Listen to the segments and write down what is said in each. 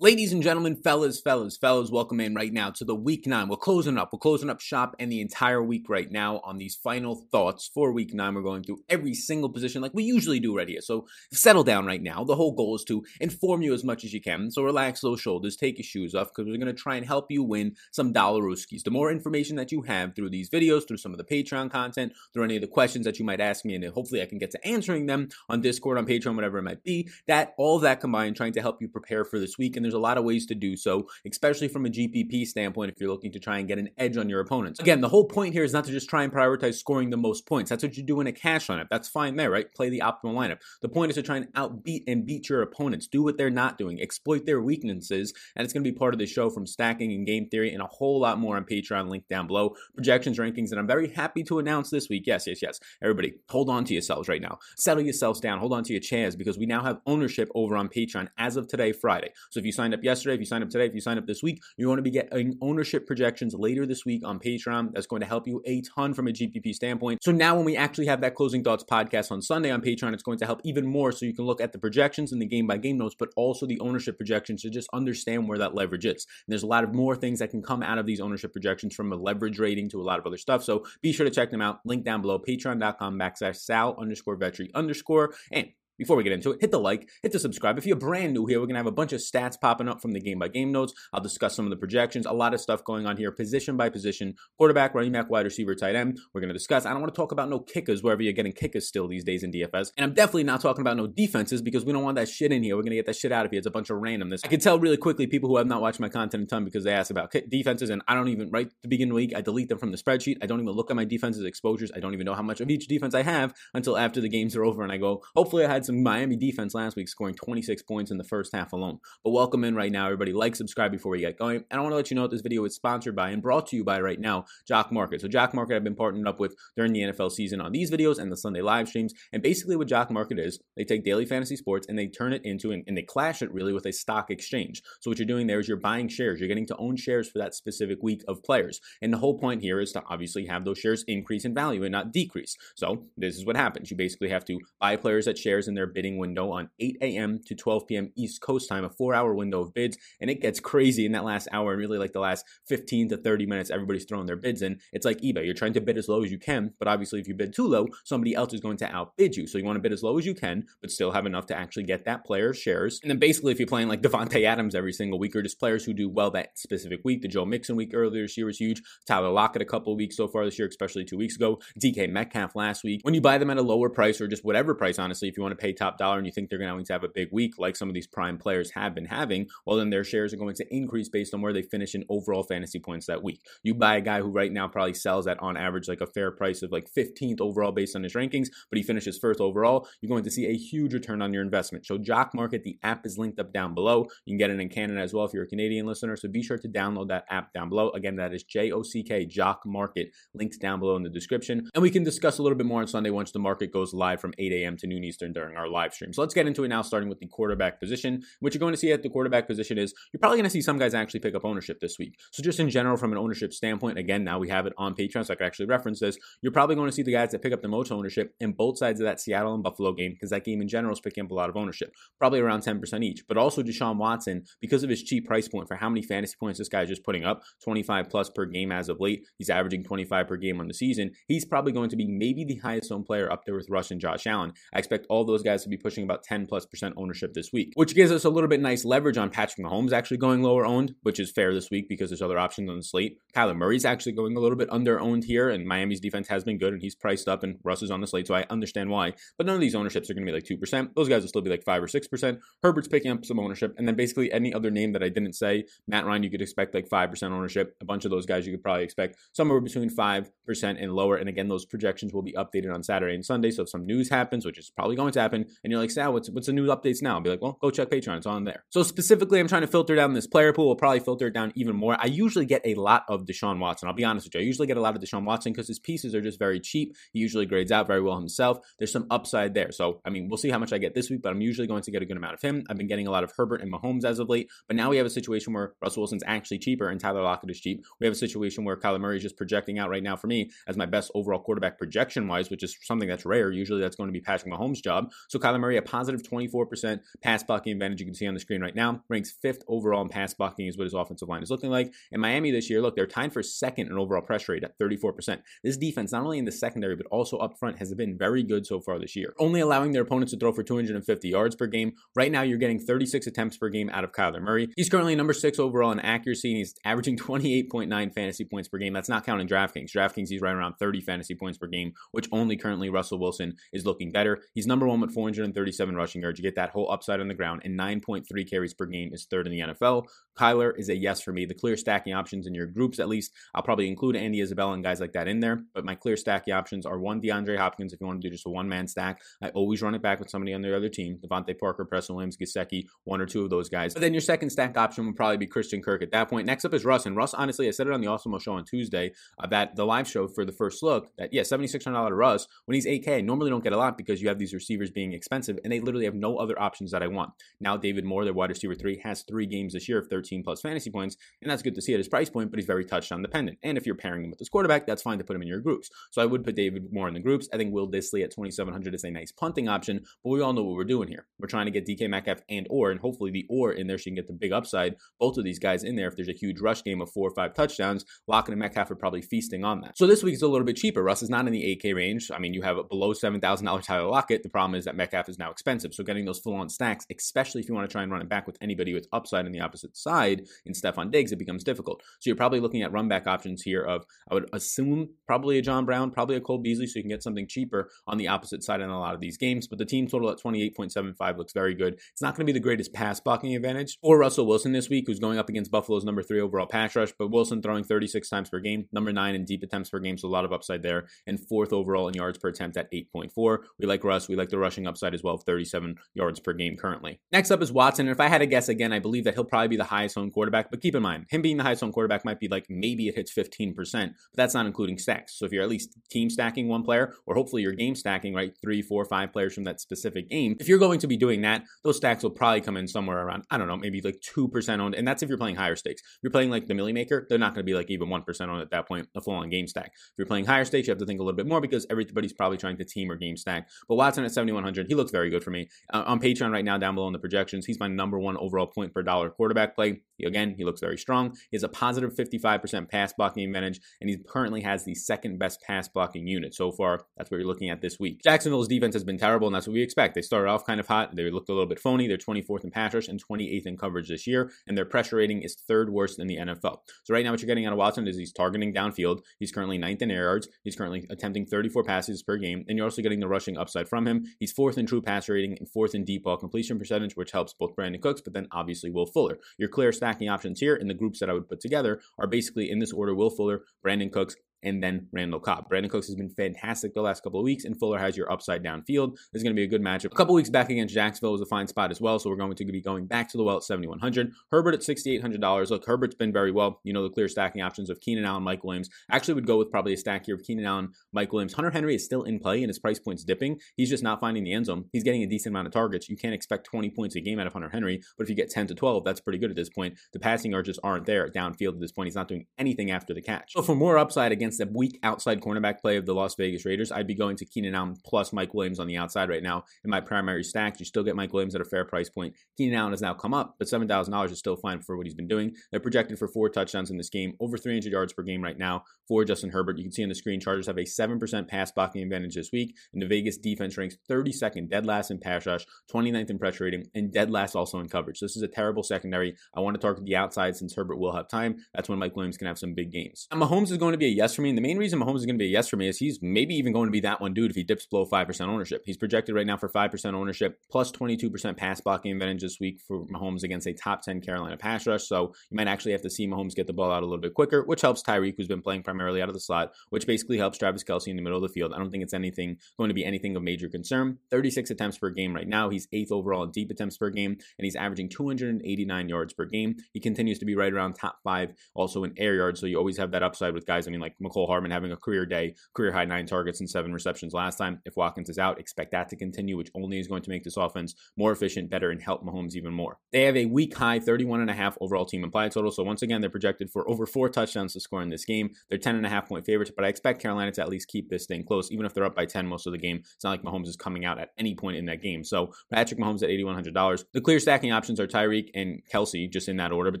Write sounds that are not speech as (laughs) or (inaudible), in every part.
Ladies and gentlemen, fellas, fellas, fellas, welcome in right now to the week nine. We're closing up. We're closing up shop and the entire week right now on these final thoughts for week nine. We're going through every single position like we usually do right here. So settle down right now. The whole goal is to inform you as much as you can. So relax those shoulders, take your shoes off because we're going to try and help you win some dollar rooskies. The more information that you have through these videos, through some of the Patreon content, through any of the questions that you might ask me, and hopefully I can get to answering them on Discord, on Patreon, whatever it might be, that all that combined, trying to help you prepare for this week. And there's a lot of ways to do so, especially from a GPP standpoint if you're looking to try and get an edge on your opponents. Again, the whole point here is not to just try and prioritize scoring the most points. That's what you do in a cash lineup. That's fine there, right? Play the optimal lineup. The point is to try and outbeat and beat your opponents. Do what they're not doing. Exploit their weaknesses. And it's going to be part of the show from stacking and game theory and a whole lot more on Patreon, link down below. Projections, rankings, and I'm very happy to announce this week. Yes, yes, yes. Everybody, hold on to yourselves right now. Settle yourselves down. Hold on to your chairs because we now have ownership over on Patreon as of today, Friday. So if you signed up yesterday, if you signed up today, if you signed up this week, you're going to be getting ownership projections later this week on Patreon. That's going to help you a ton from a GPP standpoint. So now when we actually have that closing thoughts podcast on Sunday on Patreon, it's going to help even more so you can look at the projections and the game by game notes, but also the ownership projections to just understand where that leverage is. And there's a lot of more things that can come out of these ownership projections from a leverage rating to a lot of other stuff. So be sure to check them out. Link down below, patreon.com backslash sal underscore vetri underscore. And before we get into it, hit the like, hit the subscribe. If you're brand new here, we're going to have a bunch of stats popping up from the game by game notes. I'll discuss some of the projections, a lot of stuff going on here, position by position, quarterback, running back, wide receiver, tight end. We're going to discuss. I don't want to talk about no kickers wherever you're getting kickers still these days in DFS. And I'm definitely not talking about no defenses because we don't want that shit in here. We're going to get that shit out of here. It's a bunch of randomness. I can tell really quickly people who have not watched my content a ton because they ask about defenses and I don't even, right beginning of the week, I delete them from the spreadsheet. I don't even look at my defenses exposures. I don't even know how much of each defense I have until after the games are over and I go, hopefully I had some Miami defense last week, scoring 26 points in the first half alone. But welcome in right now, everybody. Like, subscribe before we get going. And I want to let you know that this video is sponsored by and brought to you by right now, Jock Market. So Jock Market I've been partnered up with during the NFL season on these videos and the Sunday live streams. And basically what Jock Market is, they take daily fantasy sports and they turn it into, and, and they clash it really with a stock exchange. So what you're doing there is you're buying shares. You're getting to own shares for that specific week of players. And the whole point here is to obviously have those shares increase in value and not decrease. So this is what happens. You basically have to buy players at shares in their bidding window on 8 a.m to 12 p.m. East Coast time, a four hour window of bids. And it gets crazy in that last hour and really like the last 15 to 30 minutes, everybody's throwing their bids in. It's like eBay. You're trying to bid as low as you can, but obviously if you bid too low, somebody else is going to outbid you. So you want to bid as low as you can, but still have enough to actually get that player's shares. And then basically if you're playing like Davante Adams every single week or just players who do well that specific week, the Joe Mixon week earlier this year was huge. Tyler Lockett a couple weeks so far this year, especially two weeks ago. DK Metcalf last week. When you buy them at a lower price or just whatever price, honestly, if you want to pay top dollar and you think they're going to have a big week, like some of these these prime players have been having, well, then their shares are going to increase based on where they finish in overall fantasy points that week. You buy a guy who right now probably sells at on average like a fair price of like 15th overall based on his rankings, but he finishes first overall, you're going to see a huge return on your investment. So Jock Market, the app is linked up down below. You can get it in Canada as well if you're a Canadian listener. So be sure to download that app down below. Again, that is J O C K Jock Market, linked down below in the description. And we can discuss a little bit more on Sunday once the market goes live from 8 a.m. to noon Eastern during our live stream. So let's get into it now, starting with the quarterback position, What you're going to see at the quarterback position is you're probably going to see some guys actually pick up ownership this week. So just in general, from an ownership standpoint, again, now we have it on Patreon, so I can actually reference this. You're probably going to see the guys that pick up the most ownership in both sides of that Seattle and Buffalo game because that game in general is picking up a lot of ownership, probably around 10% each. But also Deshaun Watson, because of his cheap price point for how many fantasy points this guy is just putting up, 25 plus per game as of late. He's averaging 25 per game on the season. He's probably going to be maybe the highest owned player up there with Russ and Josh Allen. I expect all those guys to be pushing about 10 plus percent ownership this week, which gives us a little bit nice leverage on Patrick Mahomes actually going lower owned, which is fair this week because there's other options on the slate. Kyler Murray's actually going a little bit under owned here, and Miami's defense has been good, and he's priced up, and Russ is on the slate, so I understand why. But none of these ownerships are going to be like 2%. Those guys will still be like 5 or 6%. Herbert's picking up some ownership, and then basically any other name that I didn't say, Matt Ryan, you could expect like 5% ownership. A bunch of those guys you could probably expect somewhere between 5% and lower. And again, those projections will be updated on Saturday and Sunday. So if some news happens, which is probably going to happen, and you're like, Sal, what's, what's the new updates now? I'll be like, well, go check Patreon. It's on there. So specifically, I'm trying to filter down this player pool. We'll probably filter it down even more. I usually get a lot of Deshaun Watson. I'll be honest with you. I usually get a lot of Deshaun Watson because his pieces are just very cheap. He usually grades out very well himself. There's some upside there. So, I mean, we'll see how much I get this week, but I'm usually going to get a good amount of him. I've been getting a lot of Herbert and Mahomes as of late, but now we have a situation where Russell Wilson's actually cheaper and Tyler Lockett is cheap. We have a situation where Kyler Murray is just projecting out right now for me as my best overall quarterback projection wise, which is something that's rare. Usually that's going to be Patrick Mahomes' job. So Kyler Murray, a positive 24% pass blocking advantage you can see on the screen right now, ranks fifth overall in pass blocking is what his offensive line is looking like. In Miami this year, look, they're tied for second in overall pressure rate at 34%. This defense, not only in the secondary, but also up front, has been very good so far this year. Only allowing their opponents to throw for 250 yards per game. Right now, you're getting 36 attempts per game out of Kyler Murray. He's currently number six overall in accuracy, and he's averaging 28.9 fantasy points per game. That's not counting DraftKings. DraftKings, he's right around 30 fantasy points per game, which only currently Russell Wilson is looking better. He's number one with 437 rushing yards. You get that whole upside on the ground, and 9.3 carries per game is third in the NFL. Kyler is a yes for me. The clear stacking options in your groups, at least, I'll probably include Andy Isabella and guys like that in there. But my clear stacking options are one DeAndre Hopkins if you want to do just a one man stack. I always run it back with somebody on the other team DeVante Parker, Preston Williams, Gesicki, one or two of those guys. But then your second stack option would probably be Christian Kirk at that point. Next up is Russ. And Russ, honestly, I said it on the Awesome Show on Tuesday uh, that the live show for the first look that, yeah, $7,600 Russ when he's 8K. I normally don't get a lot because you have these receivers being expensive and they literally have no other options that I want. Now, David Moore, their wide receiver three, has three games this year of 13 plus fantasy points, and that's good to see at his price point, but he's very touchdown dependent. And if you're pairing him with this quarterback, that's fine to put him in your groups. So I would put David Moore in the groups. I think Will Dissly at 2,700 is a nice punting option, but we all know what we're doing here. We're trying to get DK Metcalf and or, and hopefully the or in there so you can get the big upside. Both of these guys in there, if there's a huge rush game of four or five touchdowns, Lockett and Metcalf are probably feasting on that. So this week is a little bit cheaper. Russ is not in the 8K range. I mean, you have below $7,000 Tyler Lockett. The problem is that Metcalf is now expensive. So getting those full on stacks, especially if you want to try and run it back with anybody with upside on the opposite side in Stefon Diggs, it becomes difficult. So you're probably looking at run back options here of, I would assume, probably a John Brown, probably a Cole Beasley, so you can get something cheaper on the opposite side in a lot of these games. But the team total at 28.75 looks very good. It's not going to be the greatest pass blocking advantage for Russell Wilson this week, who's going up against Buffalo's number three overall pass rush, but Wilson throwing 36 times per game, number nine in deep attempts per game, so a lot of upside there, and fourth overall in yards per attempt at 8.4. We like Russ. We like the rushing upside as well, 37 yards per game currently. Next up is Watson. And if I had to guess again, I believe that he'll probably be the highest owned quarterback. But keep in mind, him being the highest owned quarterback might be like maybe it hits 15%, but that's not including stacks. So if you're at least team stacking one player, or hopefully you're game stacking, right? Three, four, five players from that specific game. If you're going to be doing that, those stacks will probably come in somewhere around, I don't know, maybe like 2% owned. And that's if you're playing higher stakes. If you're playing like the Millie Maker, they're not going to be like even 1% owned at that point, a full on game stack. If you're playing higher stakes, you have to think a little bit more because everybody's probably trying to team or game stack. But Watson at 7,100, he looks very good for me. Uh, on Patreon right now, down below in the projections, he's my number one overall point per dollar quarterback play. Again, he looks very strong. He has a positive 55% pass blocking advantage, and he currently has the second best pass blocking unit so far. That's what you're looking at this week. Jacksonville's defense has been terrible, and that's what we expect. They started off kind of hot. They looked a little bit phony. They're 24th in pass rush and 28th in coverage this year, and their pressure rating is third worst in the NFL. So right now, what you're getting out of Watson is he's targeting downfield. He's currently ninth in air yards. He's currently attempting 34 passes per game, and you're also getting the rushing upside from him. He's fourth in true pass rating and fourth in deep ball completion percentage, which helps both Brandin Cooks, but then obviously Will Fuller. Your clear stacking options here in the groups that I would put together are basically in this order Will Fuller, Brandin Cooks, and then Randall Cobb. Brandin Cooks has been fantastic the last couple of weeks, and Fuller has your upside down field. This is going to be a good matchup. A couple weeks back against Jacksonville was a fine spot as well, so we're going to be going back to the well at 7,100. Herbert at $6,800. Look, Herbert's been very well. You know the clear stacking options of Keenan Allen, Mike Williams. Actually, would go with probably a stack here of Keenan Allen, Mike Williams. Hunter Henry is still in play, and his price point's dipping. He's just not finding the end zone. He's getting a decent amount of targets. You can't expect 20 points a game out of Hunter Henry, but if you get 10 to 12, that's pretty good at this point. The passing yards just aren't there downfield at this point. He's not doing anything after the catch. So for more upside against a weak outside cornerback play of the Las Vegas Raiders, I'd be going to Keenan Allen plus Mike Williams on the outside right now in my primary stack. You still get Mike Williams at a fair price point. Keenan Allen has now come up, but $7,000 is still fine for what he's been doing. They're projected for four touchdowns in this game, over 300 yards per game right now for Justin Herbert. You can see on the screen, Chargers have a 7% pass blocking advantage this week, and the Vegas defense ranks 32nd, dead last in pass rush, 29th in pressure rating, and dead last also in coverage. So this is a terrible secondary. I want to target the outside since Herbert will have time. That's when Mike Williams can have some big games. Mahomes is going to be a yes for me, and the main reason Mahomes is going to be a yes for me is he's maybe even going to be that one dude if he dips below 5% ownership. He's projected right now for 5% ownership, plus 22% pass blocking advantage this week for Mahomes against a top 10 Carolina pass rush. So you might actually have to see Mahomes get the ball out a little bit quicker, which helps Tyreek, who's been playing primarily out of the slot, which basically helps Travis Kelce in the middle of the field. I don't think it's anything going to be anything of major concern. 36 attempts per game right now. He's eighth overall in deep attempts per game, and he's averaging 289 yards per game. He continues to be right around top five also in air yards. So you always have that upside with guys. I mean, like Mecole Hardman having a career day, career high nine targets and seven receptions last time. If Watkins is out, expect that to continue, which only is going to make this offense more efficient, better, and help Mahomes even more. They have a week high 31 and a half overall team implied total. So once again, they're projected for over four touchdowns to score in this game. They're 10 and a half point favorites, but I expect Carolina to at least keep this thing close, even if they're up by 10 most of the game. It's not like Mahomes is coming out at any point in that game. So Patrick Mahomes at $8,100. The clear stacking options are Tyreek and Kelce, just in that order. But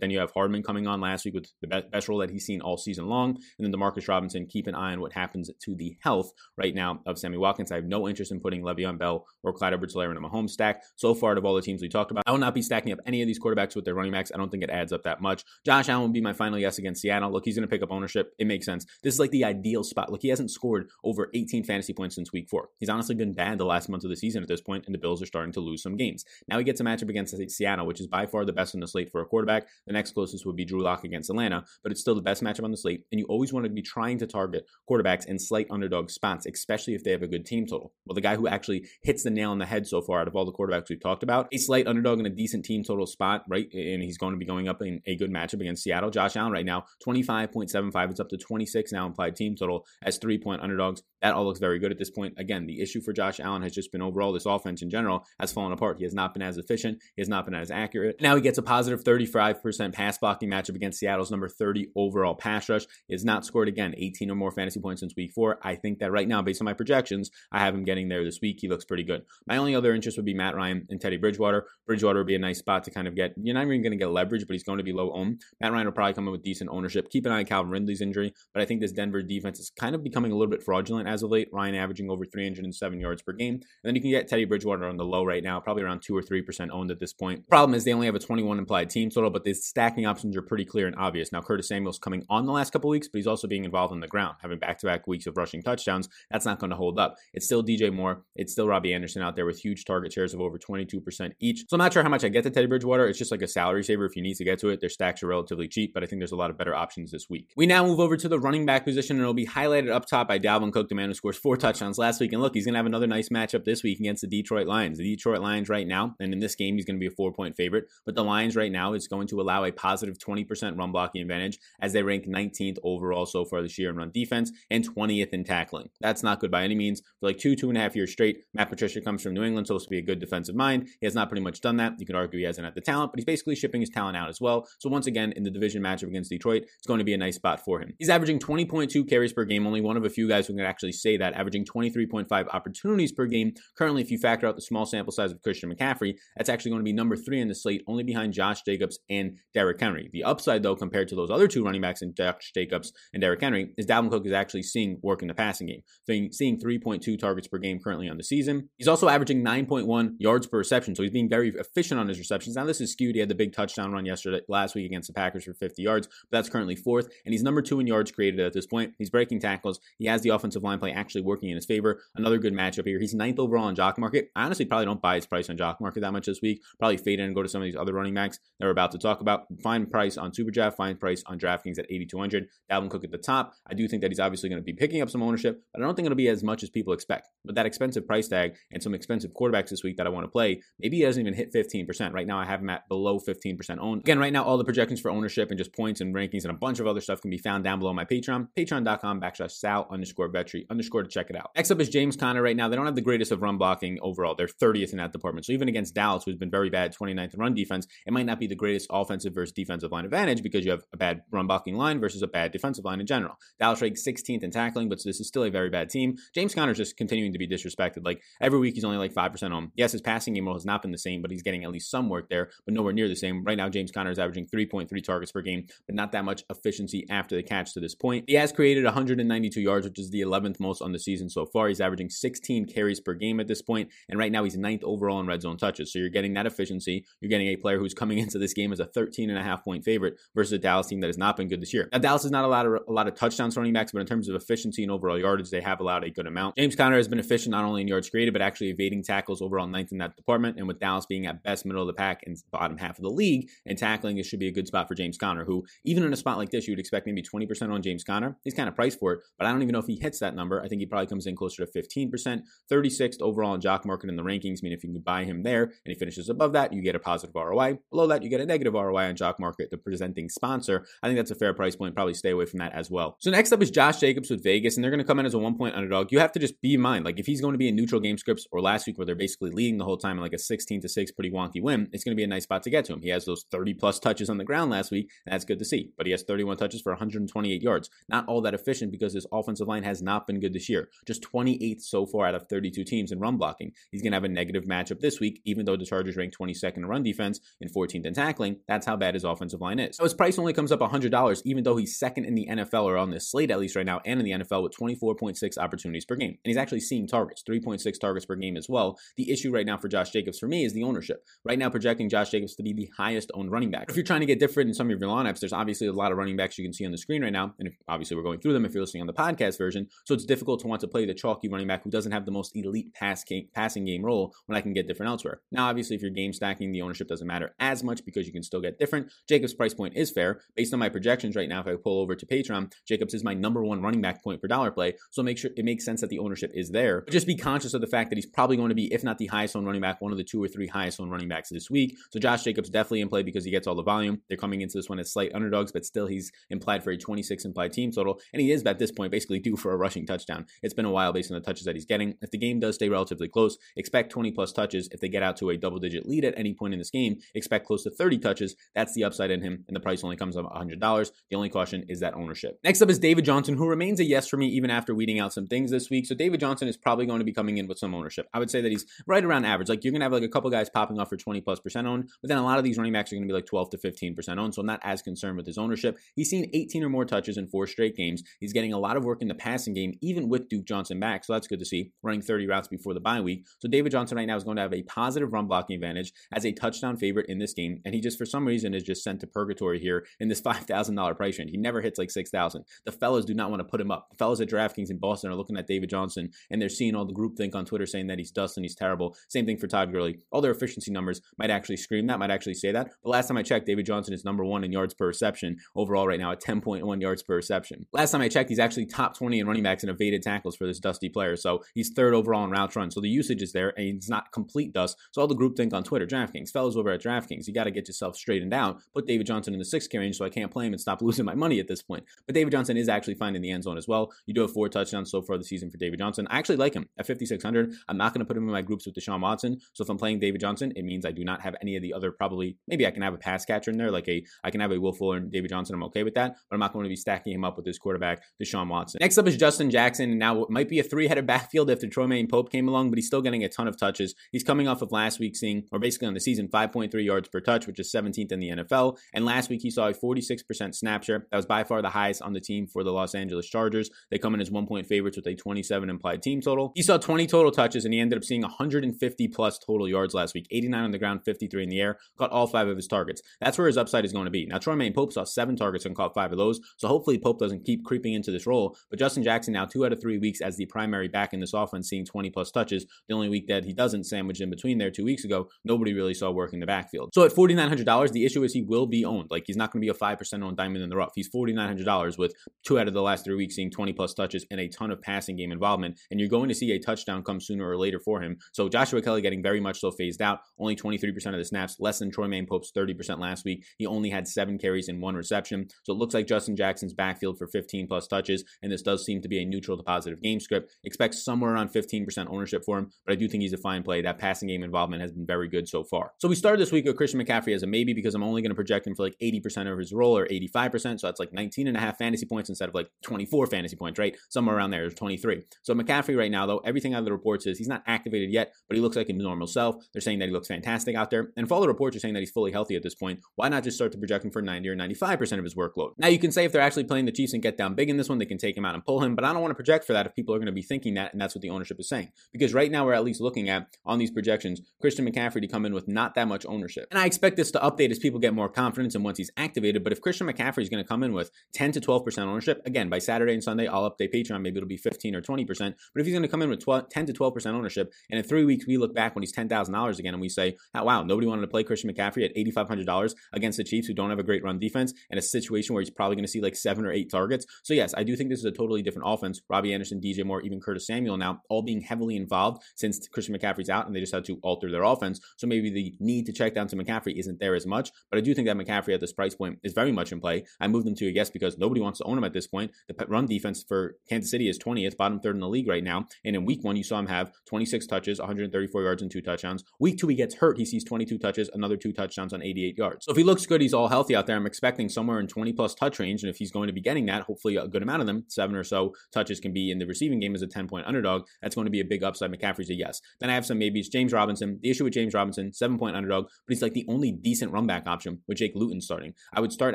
then you have Hardman coming on last week with the best role that he's seen all season long. And then Demarcus Robinson, keep an eye on what happens to the health right now of Sammy Watkins. I have no interest in putting Le'Veon Bell or Clyde edwards in a Mahomes stack. So far, of all the teams we talked about, I will not be stacking up any of these quarterbacks with their running backs. I don't think it adds up that much. Josh Allen will be my final yes against Seattle. Look, he's going to pick up ownership. It makes sense. This is like the ideal spot. Look, he hasn't scored over 18 fantasy points since week four. He's honestly been bad the last month of the season at this point, and the Bills are starting to lose some games. Now he gets a matchup against Seattle, which is by far the best in the slate for a quarterback. The next closest would be Drew Lock against Atlanta, but it's still the best matchup on the slate. And you always want to be trying to target quarterbacks in slight underdog spots, especially if they have a good team total. Well, the guy who actually hits the nail on the head so far out of all the quarterbacks we've talked about, a slight underdog in a decent team total spot, right? And he's going to be going up in a good matchup against Seattle. Josh Allen right now, 25.75. It's up to 26 now implied team total as three point underdogs. That all looks very good at this point. Again, the issue for Josh Allen has just been overall this offense in general has fallen apart. He has not been as efficient. He has not been as accurate. Now he gets a positive 35% pass blocking matchup against Seattle's number 30 overall pass rush. He has not scored again 18 or more fantasy points since week four. I think that right now, based on my projections, I have him getting there this week. He looks pretty good. My only other interest would be Matt Ryan and Teddy Bridgewater. Bridgewater would be a nice spot to kind of get, you're not even going to get leverage, but he's going to be low owned. Matt Ryan will probably come in with decent ownership. Keep an eye on Calvin Ridley's injury, but I think this Denver defense is kind of becoming a little bit fraudulent as of late. Ryan averaging over 307 yards per game. And then you can get Teddy Bridgewater on the low right now, probably around 2 or 3% owned at this point. Problem is they only have a 21 implied team total, but the stacking options are pretty clear and obvious. Now, Curtis Samuel's coming on the last couple weeks, but he's also being involved on the ground, having back to back weeks of rushing touchdowns. That's not going to hold up. It's still DJ Moore. It's still Robbie Anderson out there with huge target shares of over 22% each. So I'm not sure how much I get to Teddy Bridgewater. It's just like a salary saver if you need to get to it. Their stacks are relatively cheap, but I think there's a lot of better options this week. We now move over to the running back position, and it'll be highlighted up top by Dalvin Cook, the man who scores four touchdowns last week. And look, he's going to have another nice matchup this week against the Detroit Lions. The Detroit Lions right now, and in this game, he's going to be a four point favorite, but the Lions right now is going to allow a positive 20% run blocking advantage as they rank 19th overall so far this year in run defense and 20th in tackling. That's not good by any means. For like two, two and a half years straight, Matt Patricia comes from New England, supposed to be a good defensive mind. He has not pretty much done that. You could argue he hasn't had the talent, but he's basically shipping his talent out as well. So once again, in the division matchup against Detroit, it's going to be a nice spot for him. He's averaging 20.2 carries per game, only one of a few guys who can actually say that, averaging 23.5 opportunities per game. Currently, if you factor out the small sample size of Christian McCaffrey, that's actually going to be number three in the slate, only behind Josh Jacobs and Derrick Henry. The upside, though, compared to those other two running backs in Josh Jacobs and Derrick Henry, is Dalvin Cook is actually seeing work in the passing game. Seeing 3.2 targets per game currently on the season. He's also averaging 9.1 yards per reception, so he's being very efficient on his receptions. Now, this is skewed. He had the big touchdown run yesterday, last week against the Packers for 50 yards, but that's currently fourth, and he's number two in yards created at this point. He's breaking tackles. He has the offensive line play actually working in his favor. Another good matchup here. He's ninth overall on Jock Market. I honestly probably don't buy his price on Jock Market that much this week. Probably fade in and go to some of these other running backs that we're about to talk about. Find price on SuperDraft, find price on DraftKings at 8,200. Dalvin Cook at the top. I do think that he's obviously going to be picking up some ownership, but I don't think it'll be as much as people expect. But that expensive price tag and some expensive quarterbacks this week that I want to play, maybe he doesn't even hit 15%. Right now, I have him at below 15% owned. Again, right now, all the projections for ownership and just points and rankings and a bunch of other stuff can be found down below my Patreon, patreon.com backslash sal underscore vetri underscore to check it out. Next up is James Conner right now. They don't have the greatest of run blocking overall. They're 30th in that department. So even against Dallas, who's been very bad, 29th in run defense, it might not be the greatest offensive versus defensive line advantage because you have a bad run blocking line versus a bad defensive line in general. Dallas ranks 16th in tackling, but this is still a very bad team. James Conner's just continuing to be disrespected. Like every week, he's only like 5% home. Yes, his passing game has not been the same, but he's getting at least some work there, but nowhere near the same. Right now, James Conner is averaging 3.3 targets per game, but not that much efficiency after the catch to this point. He has created 192 yards, which is the 11th most on the season so far. He's averaging 16 carries per game at this point, and right now he's ninth overall in red zone touches. So you're getting that efficiency. You're getting a player who's coming (laughs) into this game as a 13 and a half point favorite versus a Dallas team that has not been good this year. Now, Dallas is not allowed a, a lot of touchdowns running backs, but in terms of efficiency and overall yardage, they have allowed a good amount. James Conner has been efficient not only in yards created, but actually evading tackles overall ninth in that department. And with Dallas being at best middle of the pack and bottom half of the league and tackling, it should be a good spot for James Conner, who even in a spot like this, you would expect maybe 20% on James Conner. He's kind of priced for it, but I don't even know if he hits that number. I think he probably comes in closer to 15%, 36th overall in jock market in the rankings. I mean, if you can buy him there and he finishes above that, you get a positive ROI. Below that, you get a negative ROI on jock market, the presenting sponsor. I think that's a fair price point. Probably stay away from that as well. So next up is Josh Jacobs with Vegas, and they're going to come in as a one point underdog. You have to just be in mind, like if he's going to be in neutral game scripts or last week where they're basically leading the whole time in like a 16 to 6 pretty wonky win, it's going to be a nice spot to get to him. He has those 30 plus touches on the ground last week, that's good to see. But he has 31 touches for 128 yards. Not all that efficient because his offensive line has not been good this year. Just 28th so far out of 32 teams in run blocking. He's going to have a negative matchup this week, even though the Chargers rank 22nd in run defense and 14th in tackling. That's how bad his offensive line is. So his price only comes up $100, even though he's second in the NFL or on this slate at least right now, and in the NFL with 24.6 opportunities per game. And he's actually seeing targets, 3.6 targets per game as well. The issue right now for Josh Jacobs for me is the ownership. Right now, projecting Josh Jacobs to be the highest owned running back. If you're trying to get different in some of your lineups, there's obviously a lot of running backs you can see on the screen right now. And if, obviously, we're going through them if you're listening on the podcast version. So it's difficult to want to play the chalky running back who doesn't have the most elite pass game, passing game role when I can get different elsewhere. Now, obviously, if you're game stacking, the ownership doesn't matter as much because you can still get different. Jacobs' price point is fair. Based on my projections right now, if I pull over to Patreon, Jacobs is my number one running back point per dollar play. So make sure it makes sense that the ownership is there. But just be conscious of the fact that he's probably going to be, if not the highest owned running back, one of the two or three highest owned running backs this week. So Josh Jacobs definitely in play because he gets all the volume. They're coming into this one as slight underdogs, but still he's implied for a 26 implied team total. And he is at this point basically due for a rushing touchdown. It's been a while based on the touches that he's getting. If the game does stay relatively close, expect 20 plus touches. If they get out to a double digit lead at any point in this game, expect close to 30 touches. That's the upside in him. And the price only comes up $100. The only caution is that ownership. Next up is David Johnson, who remains a yes for me even after weeding out some things this week. So David Johnson is probably going to be coming in with some ownership. I would say that he's right around average. Like you're to have like a couple guys popping off for 20 plus percent owned, but then a lot of these running backs are to be like 12 to 15 percent owned. So I'm not as concerned with his ownership. He's seen 18 or more touches in four straight games. He's getting a lot of work in the passing game, even with Duke Johnson back. So that's good to see. Running 30 routes before the bye week. So David Johnson right now is going to have a positive run blocking advantage as a touchdown favorite in this game. And he just for some reason is just sent to purgatory here in this (laughs) $5,000 price range. He never hits like 6,000. The fellas do not want to put him up. The fellas at DraftKings in Boston are looking at David Johnson and they're seeing all the group think on Twitter saying that he's dust and he's terrible. Same thing for Todd Gurley. All their efficiency numbers might actually scream that, might actually say that. But last time I checked, David Johnson is number one in yards per reception overall right now at 10.1 yards per reception. Last time I checked, he's actually top 20 in running backs and evaded tackles for this dusty player. So he's third overall in routes run. So the usage is there and it's not complete dust. So all the group think on Twitter, DraftKings, fellas over at DraftKings, you got to get yourself straightened out. Put David Johnson in the six K range so I can't play him and stop losing my money at this point. But David Johnson is actually finding the end zone as well. You do have four touchdowns so far this season for David Johnson. I actually like him at 5,600. I'm not going to put him in my groups with Deshaun Watson. So if I'm playing David Johnson, it means I do not have any of the other probably, maybe I can have a pass catcher in there, like a, I can have a Will Fuller and David Johnson. I'm okay with that, but I'm not going to be stacking him up with this quarterback, Deshaun Watson. Next up is Justin Jackson. And now it might be a three headed (laughs) backfield after Troymaine Pope came along, but he's still getting a ton of touches. He's coming off of last week seeing, or basically on the season, 5.3 yards per touch, which is 17th in the NFL. And last week he saw a 46% snap share. That was by far the highest on the team for the Los Angeles Chargers. They come in as one point favorites with a 27 implied team total. He saw 20 total touches and he ended up seeing 150 plus total yards last week 89 on the ground, 53 in the air, caught all five of his targets. That's where his upside is going to be. Now, Troymaine Pope saw seven targets and caught five of those. So hopefully Pope doesn't keep creeping into this role. But Justin Jackson now two out of three weeks as the primary back in this offense, seeing 20 plus touches. The only week that he doesn't sandwich in between there two weeks ago, nobody really saw work in the backfield. So at $4,900, the issue is he will be owned. Like he's not going to be a 5% owned diamond in the rough. He's $4,900 with two out of the last three weeks seeing 20 plus touches and a ton of passing game involvement. And you're going to see a touchdown come sooner or later for him. So Joshua Kelley getting very much so phased out. Only 23% of the snaps, less than Troymaine Pope's 30% last week. He only had seven carries and one reception. So it looks like Justin Jackson's backfield for 15 plus touches. And this does seem to be a neutral to positive game script. Expect somewhere around 15% ownership for him, but I do think he's a fine play. That passing game involvement has been very good so far. So we started this week with Christian McCaffrey as a maybe because I'm only going to project him for like 80% of his role or 85%. So that's like 19 and a half fantasy points instead of like 24 fantasy points, right? Somewhere around there is 23. So McCaffrey right now, though, everything out of the reports is he's not activated yet, but he looks like a normal self. They're saying that he looks fantastic out there. And for all the reports are saying that he's fully healthy at this point, why not just start to project him for 90 or 95% of his workload? Now you can say if they're actually playing the Chiefs and get down big in this one, they can take him out and pull him, but I don't want to project for that if people are going to be thinking that, and that's what the ownership is saying. Because right now we're at least looking at on these projections, Christian McCaffrey to come in with not that much ownership. And I expect this to update as people get more confidence and once he's activated. But if Christian McCaffrey is going to come in with 10 to 12% ownership, again, by Saturday and Sunday, I'll update Patreon. Maybe it'll be 15 or 20%. But if he's going to come in with 12, 10 to 12% ownership, and in three weeks we look back when he's $10,000 again and we say, oh, wow, nobody wanted to play Christian McCaffrey at $8,500 against the Chiefs who don't have a great run defense and a situation where he's probably going to see like seven or eight targets. So yes, I do think this is a totally different offense. Robbie Anderson, DJ Moore, even Curtis Samuel now all being heavily involved since Christian McCaffrey's out and they just had to alter their offense. So maybe the need to check down to McCaffrey isn't there as much. But I do think that McCaffrey at this price point is very much in play. I moved him to a yes because nobody wants own him at this point. The run defense for Kansas City is 20th, bottom third in the league right now. And in week one, you saw him have 26 touches, 134 yards, and two touchdowns. Week two, he gets hurt. He sees 22 touches, another two touchdowns on 88 yards. So if he looks good, he's all healthy out there. I'm expecting somewhere in 20 plus touch range. And if he's going to be getting that, hopefully a good amount of them, seven or so touches can be in the receiving game as a 10 point underdog. That's going to be a big upside. McCaffrey's a yes. Then I have some maybes. James Robinson. The issue with James Robinson, seven point underdog, but he's like the only decent run back option with Jake Luton starting. I would start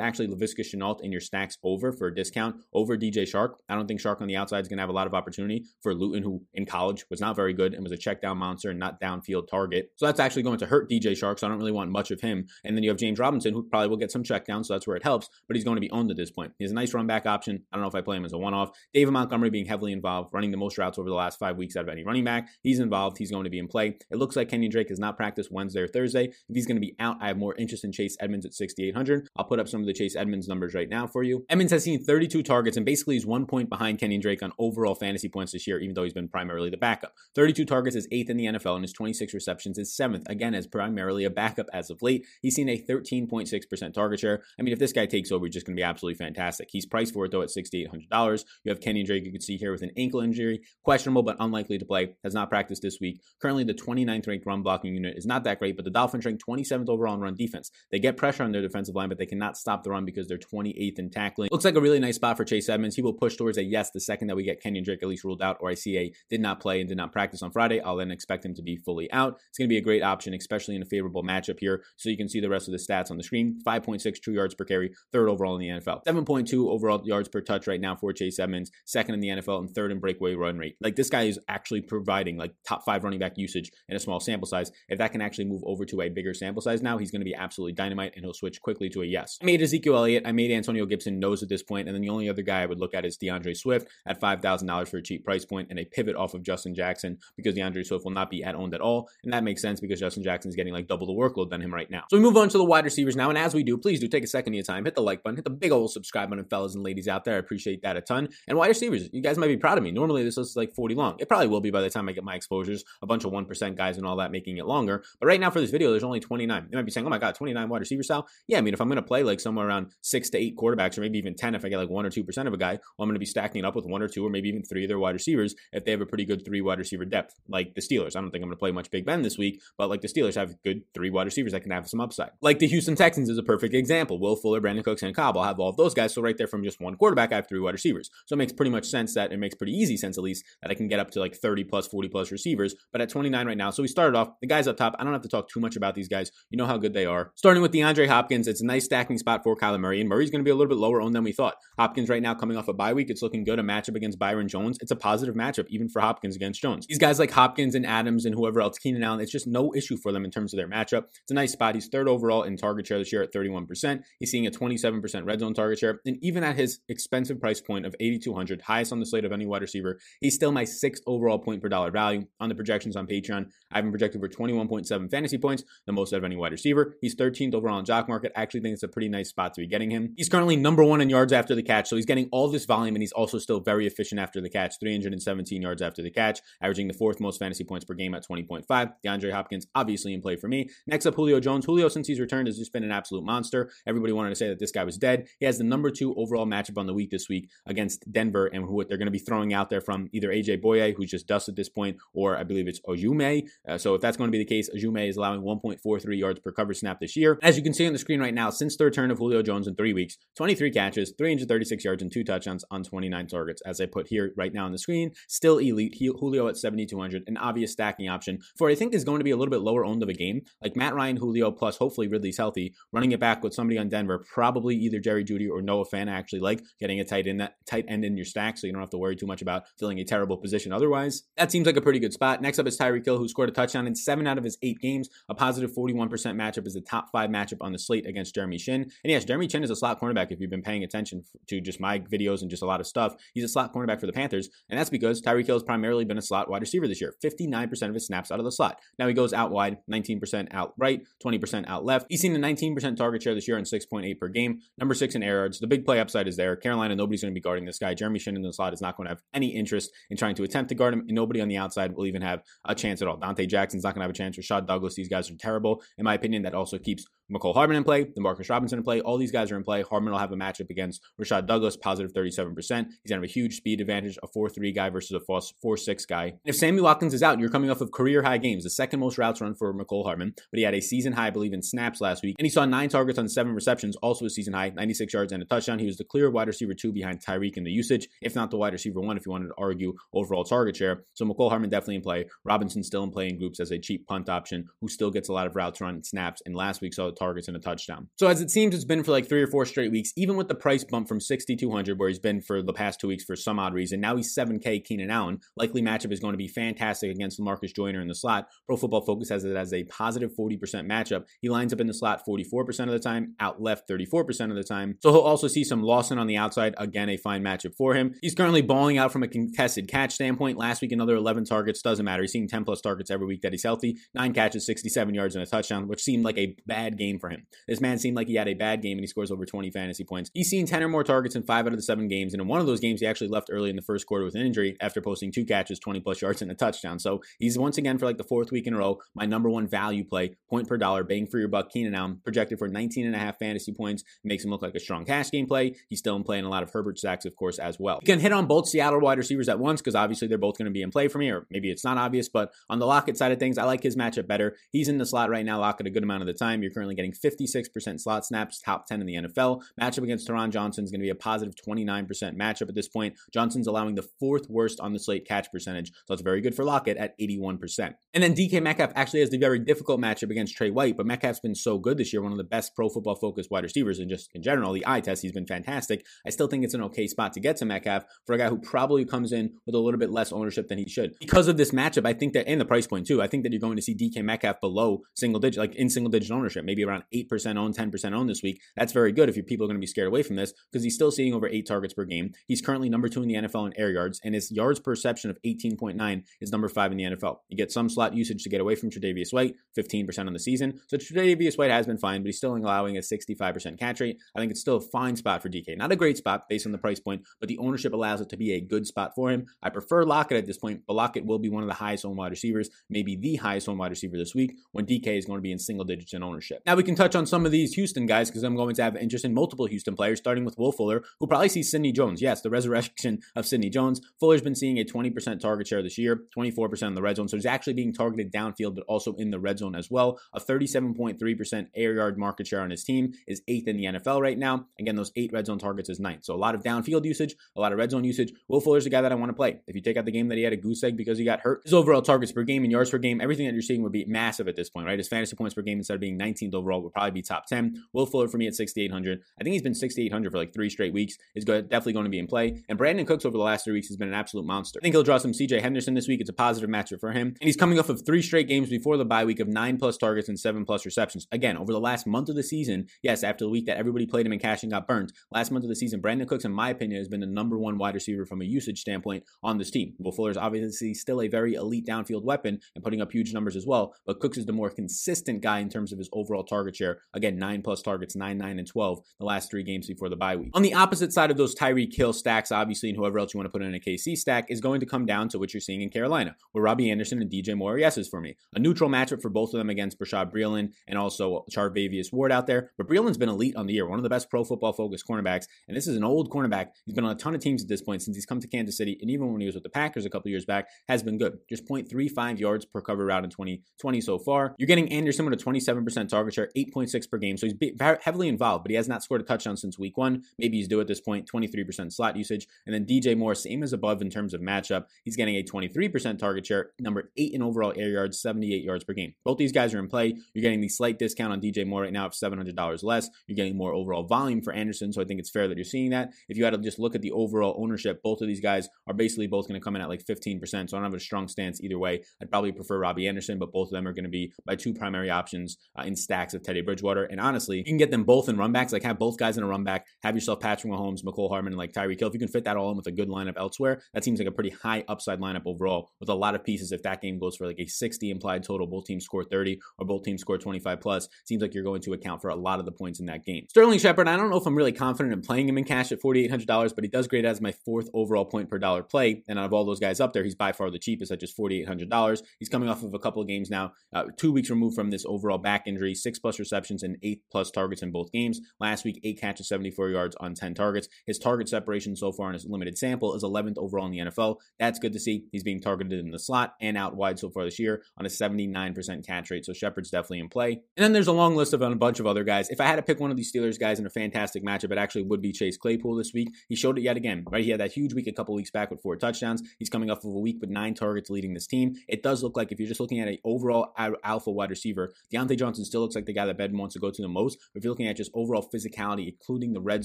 actually Laviska Shenault in your stacks over for a discount over DJ Chark. I don't think Chark on the outside is going to have a lot of opportunity for Luton, who in college was not very good and was a check down monster and not downfield target. So that's actually going to hurt DJ Chark. So I don't really want much of him. And then you have James Robinson, who probably will get some check down. So that's where it helps, but he's going to be owned at this point. He's a nice run back option. I don't know if I play him as a one off. David Montgomery being heavily involved, running the most routes over the last five weeks out of any running back. He's involved. He's going to be in play. It looks like Kenyon Drake has not practiced Wednesday or Thursday. If he's going to be out, I have more interest in Chase Edmonds at 6,800. I'll put up some of the Chase Edmonds numbers right now for you. Edmonds has seen 32 targets and basically is one point behind Kenyon Drake on overall fantasy points this year, even though he's been primarily the backup. 32 targets is eighth in the NFL, and his 26 receptions is seventh, again, as primarily a backup as of late. He's seen a 13.6% target share. I mean, if this guy takes over, he's just going to be absolutely fantastic. He's priced for it, though, at $6,800. You have Kenyon Drake, you can see here with an ankle injury, questionable but unlikely to play, has not practiced this week. Currently, the 29th ranked run blocking unit is not that great, but the Dolphins rank 27th overall in run defense. They get pressure on their defensive line, but they cannot stop the run because they're 28th in tackling. Looks like a really nice spot for Chase Edmonds. He will push towards a yes the second that we get Kenyon Drake at least ruled out, or I see a did not play and did not practice on Friday. I'll then expect him to be fully out. It's going to be a great option, especially in a favorable matchup here. So you can see the rest of the stats on the screen 5.6 true yards per carry, third overall in the NFL. 7.2 overall yards per touch right now for Chase Edmonds, second in the NFL, and third in breakaway run rate. Like this guy is actually providing like top five running back usage in a small sample size. If that can actually move over to a bigger sample size now, he's going to be absolutely dynamite and he'll switch quickly to a yes. I made Ezekiel Elliott, I made Antonio Gibson nose at this point, and then the only other guy I would look at is DeAndre Swift at $5,000 for a cheap price point and a pivot off of Justin Jackson because DeAndre Swift will not be at owned at all. And that makes sense because Justin Jackson is getting like double the workload than him right now. So we move on to the wide receivers now. And as we do, please do take a second of your time, hit the like button, hit the big old subscribe button, fellas and ladies out there. I appreciate that a ton. And wide receivers, you guys might be proud of me. Normally this list is like 40 long. It probably will be by the time I get my exposures, a bunch of 1% guys and all that making it longer. But right now for this video, there's only 29. You might be saying, oh my God, 29 wide receiver style? Yeah, I mean, if I'm going to play like somewhere around six to eight quarterbacks, or maybe even 10 if I get like one or 2% of a guy, well, I'm going to be stacking it up with one or two, or maybe even three of their wide receivers if they have a pretty good three wide receiver depth, like the Steelers. I don't think I'm going to play much Big Ben this week, but like the Steelers have good three wide receivers that can have some upside. Like the Houston Texans is a perfect example. Will Fuller, Brandin Cooks, and Cobb. I'll have all of those guys. So right there from just one quarterback, I have three wide receivers. So it makes pretty much sense that it makes pretty easy sense at least that I can get up to like 30 plus, 40 plus receivers. But at 29 right now, so we started off the guys up top. I don't have to talk too much about these guys. You know how good they are. Starting with DeAndre Hopkins, it's a nice stacking spot for Kyler Murray, and Murray's going to be a little bit lower owned than we thought. Hopkins right now coming off a bye week, it's looking good. A matchup against Byron Jones. It's a positive matchup even for Hopkins against Jones. These guys like Hopkins and Adams and whoever else, Keenan Allen, it's just no issue for them in terms of their matchup. It's a nice spot. He's third overall in target share this year at 31%. He's seeing a 27% red zone target share. And even at his expensive price point of 8,200, highest on the slate of any wide receiver, he's still my sixth overall point per dollar value on the projections on Patreon. I've been projected for 21.7 fantasy points, the most out of any wide receiver. He's 13th overall in jock market. I actually think it's a pretty nice spot to be getting him. He's currently number one in yards after the catch, so he's getting all this volume and he's also still very efficient after the catch, 317 yards after the catch, averaging the fourth most fantasy points per game at 20.5. DeAndre Hopkins obviously in play for me. Next up, Julio Jones. Julio, since he's returned, has just been an absolute monster. Everybody wanted to say that this guy was dead. He has the number two overall matchup on the week this week against Denver, and who they're going to be throwing out there from either AJ Bouye, who's just dust at this point, or I believe it's Ojume. Uh, so if that's going to be the case, Ojume is allowing 1.43 yards per cover snap this year. As you can see on the screen right now, since the return of Julio Jones in three weeks, 23 catches, 336 yards, and two touchdowns on 29 targets. As I put here right now on the screen, still elite. Julio at 7,200, an obvious stacking option for I think is going to be a little bit lower owned of a game. Like Matt Ryan, Julio, plus hopefully Ridley's healthy, running it back with somebody on Denver, probably either Jerry Jeudy or Noah Fant. I actually like getting a tight end that tight end in your stack, so you don't have to worry too much about filling a terrible position otherwise. That seems like a pretty good spot. Next up is Tyreek Hill, who scored a touchdown in seven out of his eight games. A positive 41% matchup is the top five matchup on the slate against Jeremy Chinn. And yes, Jeremy Chinn is a slot cornerback if you've been paying attention to just my videos and just a lot of stuff. He's a slot cornerback for the Panthers, and that's because Tyreek Hill has primarily been a slot wide receiver this year. 59% of his snaps out of the slot. Now he goes out wide, 19% out right, 20% out left. He's seen a 19% target share this year and 6.8 per game. Number six in air yards. The big play upside is there. Carolina, nobody's going to be guarding this guy. Jeremy Chinn in the slot is not going to have any interest in trying to attempt to guard him, and nobody on the outside will even have a chance at all. Donte Jackson's not going to have a chance. Rasul Douglas, these guys are terrible. In my opinion, that also keeps Mecole Hardman in play, Demarcus Robinson in play. All these guys are in play. Hardman will have a matchup against Rashad Douglas, positive 37%. He's going to have a huge speed advantage, a 4 3 guy versus a 4 6 guy. And if Sammy Watkins is out, you're coming off of career high games, the second most routes run for Mecole Hardman, but he had a season high, I believe, in snaps last week. And he saw nine targets on seven receptions, also a season high, 96 yards and a touchdown. He was the clear wide receiver two behind Tyreek in the usage, if not the wide receiver one, if you wanted to argue overall target share. So Mecole Hardman definitely in play. Robinson still in play in groups as a cheap punt option who still gets a lot of routes run and snaps. And last week saw the targets and a touchdown. So as it seems, it's been for like three or four straight weeks, even with the price bump from 6,200 where he's been for the past two weeks for some odd reason. Now he's 7K Keenan Allen. Likely matchup is going to be fantastic against Marcus Joyner in the slot. Pro Football Focus has it as a positive 40% matchup. He lines up in the slot 44% of the time, out left 34% of the time. So he'll also see some Lawson on the outside. Again, a fine matchup for him. He's currently balling out from a contested catch standpoint. Last week, another 11 targets. Doesn't matter. He's seeing 10 plus targets every week that he's healthy. Nine catches, 67 yards, and a touchdown, which seemed like a bad game for him. This man seemed like he had a bad game and he scores over 20 fantasy points. He's seen 10 or more targets in five out of the seven games. And in one of those games, he actually left early in the first quarter with an injury after posting two catches, 20 plus yards, and a touchdown. So he's once again for like the fourth week in a row, my number one value play, point per dollar, bang for your buck, Keenan Allen, projected for 19 and a half fantasy points. Makes him look like a strong cash game play. He's still in play in a lot of Herbert sacks, of course, as well. You can hit on both Seattle wide receivers at once because obviously they're both going to be in play for me, or maybe it's not obvious, but on the Lockett side of things, I like his matchup better. He's in the slot right now, Lockett a good amount of the time. You're currently getting 56% slot snaps, top 10 in the NFL. Matchup against Taron Johnson is going to be a positive 29% matchup at this point. Johnson's allowing the fourth worst on the slate catch percentage, so it's very good for Lockett at 81%. And then DK Metcalf actually has the very difficult matchup against Trey White, but Metcalf's been so good this year, one of the best pro football focused wide receivers, and just in general, the eye test, he's been fantastic. I still think it's an okay spot to get to Metcalf for a guy who probably comes in with a little bit less ownership than he should. Because of this matchup, I think that, and the price point too, I think that you're going to see DK Metcalf below single digit, like in single digit ownership, maybe around 8% owned, 10% owned this week. That's very good if your people are going to be scared away from this because he's still seeing over eight targets per game. He's currently number two in the NFL in air yards, and his yards per reception of 18.9 is number five in the NFL. You get some slot usage to get away from Tre'Davious White, 15% on the season. So Tre'Davious White has been fine, but he's still allowing a 65% catch rate. I think it's still a fine spot for DK. Not a great spot based on the price point, but the ownership allows it to be a good spot for him. I prefer Lockett at this point, but Lockett will be one of the highest owned wide receivers, maybe the highest owned wide receiver this week when DK is going to be in single digits in ownership. Now we can touch on some of these Houston guys because I'm going to have interest in multiple Houston players, starting with Will Fuller, who probably sees Sidney Jones. Yes, the resurrection of Sidney Jones. Fuller's been seeing a 20% target share this year, 24% in the red zone. So he's actually being targeted downfield, but also in the red zone as well. A 37.3% air yard market share on his team is eighth in the NFL right now. Again, those eight red zone targets is ninth. So a lot of downfield usage, a lot of red zone usage. Will Fuller's a guy that I want to play. If you take out the game that he had a goose egg because he got hurt, his overall targets per game and yards per game, everything that you're seeing would be massive at this point, right? His fantasy points per game instead of being 19th overall would probably be top 10. Will Fuller for me at 6,800. I think he's been 6,800 for like three straight weeks. Is definitely going to be in play. And Brandin Cooks over the last three weeks has been an absolute monster. I think he'll draw some CJ Henderson this week. It's a positive matchup for him. And he's coming off of three straight games before the bye week of nine plus targets and seven plus receptions. Again, over the last month of the season, yes, after the week that everybody played him in cash and got burnt, last month of the season, Brandin Cooks, in my opinion, has been the number one wide receiver from a usage standpoint on this team. Will Fuller is obviously still a very elite downfield weapon and putting up huge numbers as well, but Cooks is the more consistent guy in terms of his overall target share. Again, nine plus targets, nine, nine, and 12 the last three games before the bye week. On the opposite side of those Tyreek Hill stacks, obviously, and whoever else you want to put in a KC stack, is going to come down to what you're seeing in Carolina, where Robbie Anderson and DJ Moore are yeses for me. A neutral matchup for both of them against Bashaud Breeland and also Charvarius Ward out there. But Breeland's been elite on the year, one of the best pro football focused cornerbacks. And this is an old cornerback. He's been on a ton of teams at this point since he's come to Kansas City. And even when he was with the Packers a couple years back, has been good. Just 0.35 yards per cover route in 2020 so far. You're getting Anderson with a 27% target share, 8.6 per game. So he's heavily involved, but he has not scored a touchdown since week one. Maybe he's due at this point, 23% slot usage. And then DJ Moore, same as above in terms of matchup. He's getting a 23% target share, number eight in overall air yards, 78 yards per game. Both these guys are in play. You're getting the slight discount on DJ Moore right now of $700 less. You're getting more overall volume for Anderson. So I think it's fair that you're seeing that. If you had to just look at the overall ownership, both of these guys are basically both going to come in at like 15%. So I don't have a strong stance either way. I'd probably prefer Robbie Anderson, but both of them are going to be my two primary options uh, in stacks of Teddy Bridgewater. And honestly, you can get them both in runbacks. Like have both guys in a run back. Have yourself Patrick Mahomes, Mecole Hardman, and like Tyreek Hill. If you can fit that all in with a good lineup elsewhere, that seems like a pretty high upside lineup overall with a lot of pieces. If that game goes for like a 60 implied total, both teams score 30 or both teams score 25 plus, seems like you're going to account for a lot of the points in that game. Sterling Shepard, I don't know if I'm really confident in playing him in cash at $4,800, but he does grade as my fourth overall point per dollar play. And out of all those guys up there, he's by far the cheapest at just $4,800. He's coming off of a couple of games now, uh, two weeks removed from this overall back injury, 6% plus receptions and eight plus targets in both games. Last week, eight catches, 74 yards on 10 targets. His target separation so far in his limited sample is 11th overall in the NFL. That's good to see. He's being targeted in the slot and out wide so far this year on a 79% catch rate. So Shepard's definitely in play. And then there's a long list of a bunch of other guys. If I had to pick one of these Steelers guys in a fantastic matchup, it actually would be Chase Claypool this week. He showed it yet again, right? He had that huge week a couple weeks back with four touchdowns. He's coming off of a week with nine targets leading this team. It does look like if you're just looking at an overall alpha wide receiver, Diontae Johnson still looks like the guy that Ben wants to go to the most. If you're looking at just overall physicality, including the red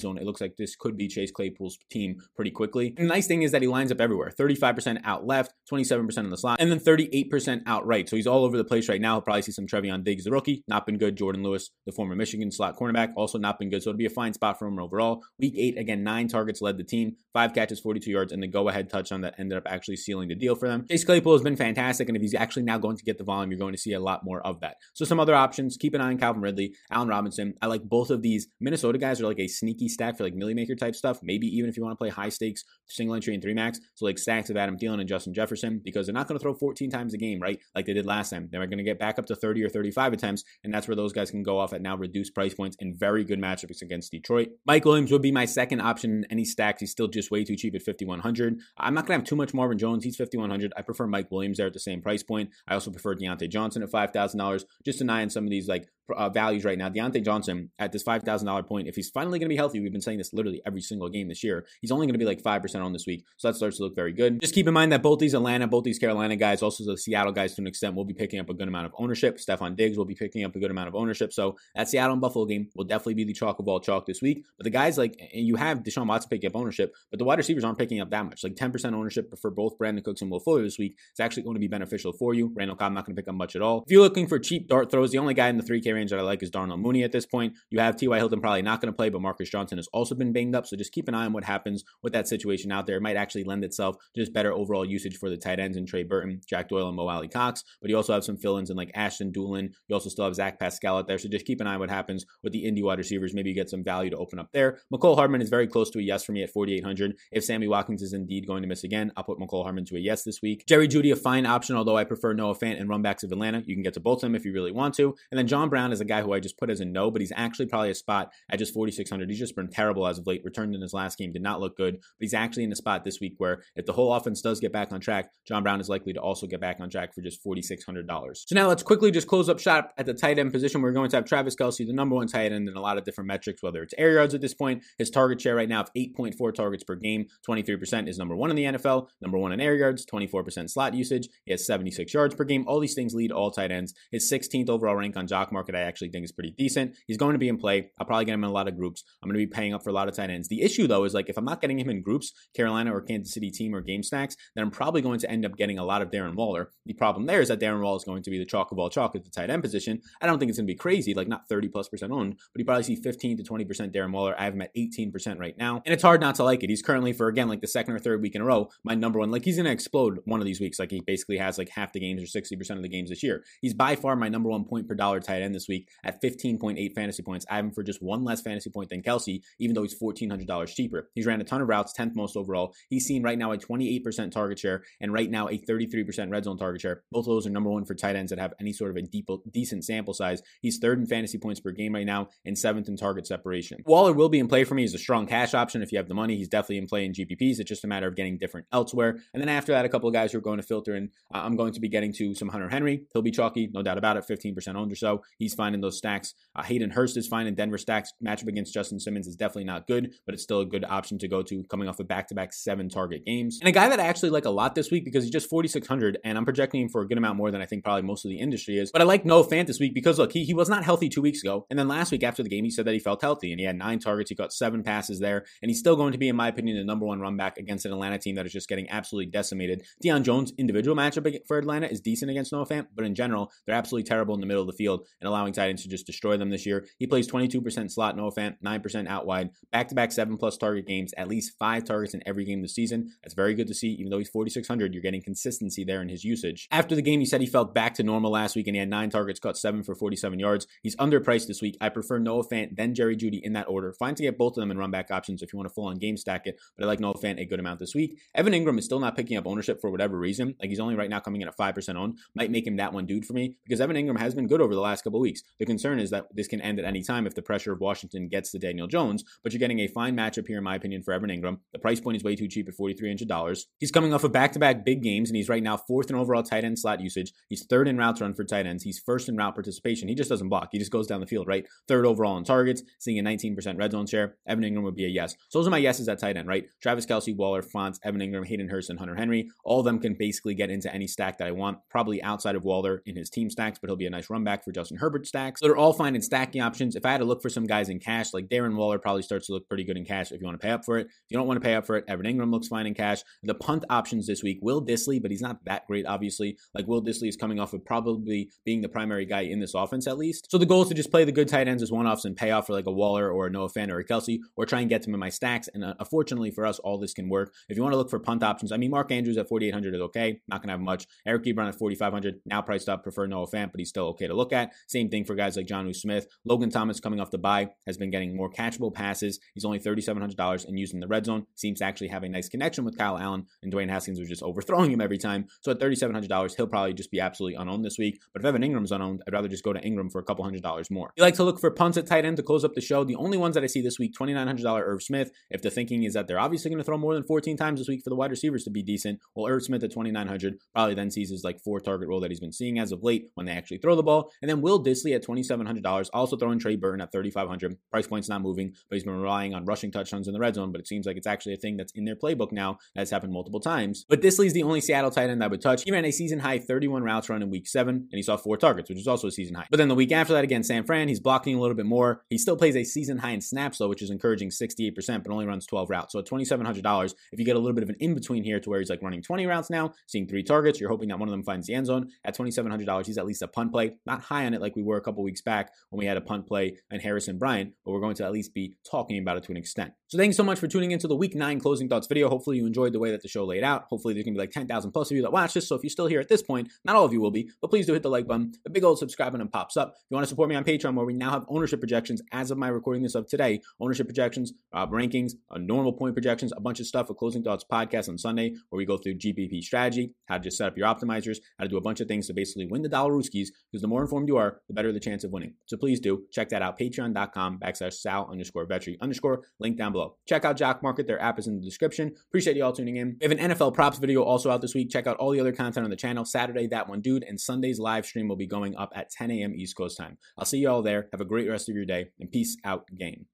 zone, it looks like this could be Chase Claypool's team pretty quickly. And the nice thing is that he lines up everywhere 35% out left, 27% in the slot, and then 38% out right. So he's all over the place right now. He'll probably see some Trevon Diggs, the rookie, not been good. Jourdan Lewis, the former Michigan slot cornerback, also not been good. So it'll be a fine spot for him overall. Week eight, again, nine targets led the team, five catches, 42 yards, and the go ahead touchdown that ended up actually sealing the deal for them. Chase Claypool has been fantastic. And if he's actually now going to get the volume, you're going to see a lot more of that. So some other options, keep an eye Calvin Ridley, Allen Robinson. I like both of these. Minnesota guys are like a sneaky stack for like Milly Maker type stuff. Maybe even if you want to play high stakes single entry and three max. So like stacks of Adam Thielen and Justin Jefferson because they're not going to throw 14 times a game, right? Like they did last time. They're going to get back up to 30 or 35 attempts. And that's where those guys can go off at now reduced price points and very good matchups against Detroit. Mike Williams would be my second option in any stacks. He's still just way too cheap at 5,100. I'm not going to have too much Marvin Jones. He's 5,100. I prefer Mike Williams there at the same price point. I also prefer Diontae Johnson at $5,000 just to eye on some of these like uh, values right now. Diontae Johnson at this $5,000 point, if he's finally going to be healthy, we've been saying this literally every single game this year, he's only going to be like 5% on this week. So that starts to look very good. Just keep in mind that both these Atlanta, both these Carolina guys, also the Seattle guys to an extent, will be picking up a good amount of ownership. Stefon Diggs will be picking up a good amount of ownership. So that Seattle and Buffalo game will definitely be the chalk of all chalk this week. But the guys like, and you have Deshaun Watson picking up ownership, but the wide receivers aren't picking up that much. Like 10% ownership for both Brandin Cooks and Will Fuller this week is actually going to be beneficial for you. Randall Cobb not going to pick up much at all. If you're looking for cheap dart throws, the only guy in the 3K that I like is Darnell Mooney at this point. You have T.Y. Hilton probably not going to play, but Marcus Johnson has also been banged up. So just keep an eye on what happens with that situation out there. It might actually lend itself to just better overall usage for the tight ends and Trey Burton, Jack Doyle, and Mo Alie-Cox. But you also have some fill ins in like Ashton Dulin. You also still have Zach Pascal out there. So just keep an eye on what happens with the Indy wide receivers. Maybe you get some value to open up there. Mecole Hardman is very close to a yes for me at 4,800. If Sammy Watkins is indeed going to miss again, I'll put Mecole Hardman to a yes this week. Jerry Jeudy, a fine option, although I prefer Noah Fant and runbacks of Atlanta. You can get to both of them if you really want to. And then John Brown is a guy who I just put as a no, but he's actually probably a spot at just 4,600. He's just been terrible as of late. Returned in his last game, did not look good, but he's actually in a spot this week where if the whole offense does get back on track, John Brown is likely to also get back on track for just $4,600. So now let's quickly just close up shop at the tight end position. We're going to have Travis Kelce, the number one tight end, in a lot of different metrics, whether it's air yards at this point, his target share right now of 8.4 targets per game, 23% is number one in the NFL, number one in air yards, 24% slot usage. He has 76 yards per game. All these things lead all tight ends. His 16th overall rank on Jock Market, I actually think is pretty decent. He's going to be in play. I'll probably get him in a lot of groups. I'm going to be paying up for a lot of tight ends. The issue though is like if I'm not getting him in groups, Carolina or Kansas City team or game stacks, then I'm probably going to end up getting a lot of Darren Waller. The problem there is that Darren Waller is going to be the chalk of all chalk at the tight end position. I don't think it's going to be crazy, like not 30 plus percent owned, but you probably see 15 to 20 percent Darren Waller. I have him at 18% right now, and it's hard not to like it. He's currently for again like the second or third week in a row, my number one. Like he's going to explode one of these weeks. Like he basically has like half the games or 60% of the games this year. He's by far my number one point per dollar tight end this week at 15.8 fantasy points. I have him for just one less fantasy point than Kelce, even though he's $1,400 cheaper. He's ran a ton of routes, 10th most overall. He's seen right now a 28% target share and right now a 33% red zone target share. Both of those are number one for tight ends that have any sort of a deep, decent sample size. He's third in fantasy points per game right now and seventh in target separation. Waller will be in play for me. He's a strong cash option. If you have the money, he's definitely in play in GPPs. It's just a matter of getting different elsewhere. And then after that, a couple of guys who are going to filter in. I'm going to be getting to some Hunter Henry. He'll be chalky, no doubt about it. 15% owned or so. He's fine in those stacks. Uh, Hayden Hurst is fine in Denver stacks. Matchup against Justin Simmons is definitely not good, but it's still a good option to go to coming off of back to back seven target games. And a guy that I actually like a lot this week because he's just 4,600 and I'm projecting him for a good amount more than I think probably most of the industry is. But I like Noah Fant this week because look, he, he was not healthy two weeks ago. And then last week after the game, he said that he felt healthy and he had nine targets. He got seven passes there. And he's still going to be, in my opinion, the number one run back against an Atlanta team that is just getting absolutely decimated. Deion Jones' individual matchup for Atlanta is decent against Noah Fant, but in general, they're absolutely terrible in the middle of the field and allowing Titans to just destroy them this year. He plays 22% slot, Noah Fant, 9% out wide, back to back seven plus target games, at least five targets in every game this season. That's very good to see. Even though he's 4,600, you're getting consistency there in his usage. After the game, he said he felt back to normal last week and he had nine targets, caught seven for 47 yards. He's underpriced this week. I prefer Noah Fant, then Jerry Jeudy in that order. Fine to get both of them in run back options if you want to full on game stack it, but I like Noah Fant a good amount this week. Evan Engram is still not picking up ownership for whatever reason. Like he's only right now coming in at 5% owned. Might make him that one dude for me because Evan Engram has been good over the last couple weeks. The concern is that this can end at any time if the pressure of Washington gets to Daniel Jones, but you're getting a fine matchup here, in my opinion, for Evan Engram. The price point is way too cheap at $4,300. He's coming off of back to back big games, and he's right now fourth in overall tight end slot usage. He's third in routes run for tight ends. He's first in route participation. He just doesn't block, he just goes down the field, right? Third overall in targets, seeing a 19% red zone share. Evan Engram would be a yes. So those are my yeses at tight end, right? Travis Kelce, Waller, Fant, Evan Engram, Hayden Hurst, and Hunter Henry. All of them can basically get into any stack that I want, probably outside of Waller in his team stacks, but he'll be a nice run back for Justin Herbert stacks. So they're all fine in stacking options. If I had to look for some guys in cash, like Darren Waller probably starts to look pretty good in cash if you want to pay up for it. If you don't want to pay up for it, Evan Engram looks fine in cash. The punt options this week, Will Dissly, but he's not that great, obviously. Like Will Dissly is coming off of probably being the primary guy in this offense at least. So the goal is to just play the good tight ends as one offs and pay off for like a Waller or a Noah Fant or a Kelce or try and get them in my stacks. And uh, unfortunately for us, all this can work. If you want to look for punt options, I mean, Mark Andrews at 4,800 is okay. Not going to have much. Eric Ebron at 4,500, now priced up. Prefer Noah Fant, but he's still okay to look at. Same thing for guys like Jonnu Smith. Logan Thomas coming off the bye has been getting more catchable passes. He's only $3,700 and using the red zone. Seems to actually have a nice connection with Kyle Allen, and Dwayne Haskins was just overthrowing him every time. So at $3,700, he'll probably just be absolutely unowned this week. But if Evan Engram's unowned, I'd rather just go to Engram for a couple hundred dollars more. You like to look for punts at tight end to close up the show. The only ones that I see this week, $2,900 Irv Smith. If the thinking is that they're obviously going to throw more than 14 times this week for the wide receivers to be decent, well, Irv Smith at 2,900 probably then sees his like four target role that he's been seeing as of late when they actually throw the ball. And then Will Dissly at $2,700, also throwing Trey Burton at 3,500. Price point's not moving, but he's been relying on rushing touchdowns in the red zone. But it seems like it's actually a thing that's in their playbook now. That's happened multiple times. But Dissly's the only Seattle tight end I would touch. He ran a season high 31 routes run in week seven, and he saw four targets, which is also a season high. But then the week after that, again, San Fran, he's blocking a little bit more. He still plays a season high in snaps, though, which is encouraging 68%, but only runs 12 routes. So at $2,700, if you get a little bit of an in between here to where he's like running 20 routes now, seeing three targets, you're hoping that one of them finds the end zone. At $2,700, he's at least a punt play. Not high on it like we were a couple weeks back when we had a punt play and Harrison Bryant, but we're going to at least be talking about it to an extent. So thanks so much for tuning into the week nine closing thoughts video. Hopefully you enjoyed the way that the show laid out. Hopefully there's gonna be like 10,000 plus of you that watch this. So if you're still here at this point, not all of you will be, but please do hit the like button. The big old subscribe button pops up. If you want to support me on Patreon, where we now have ownership projections as of my recording this of today, ownership projections, uh, rankings, uh, normal point projections, a bunch of stuff. A closing thoughts podcast on Sunday where we go through GPP strategy, how to just set up your optimizers, how to do a bunch of things to basically win the dollar rooskies. Because the more informed you are, the better the chance of winning. So please do check that out. Patreon.com backslash Sal underscore Vetri underscore link down below. Check out Jock Market. Their app is in the description. Appreciate you all tuning in. We have an NFL props video also out this week. Check out all the other content on the channel. Saturday, that one dude, and Sunday's live stream will be going up at 10 a.m. East Coast time. I'll see you all there. Have a great rest of your day and peace out, game.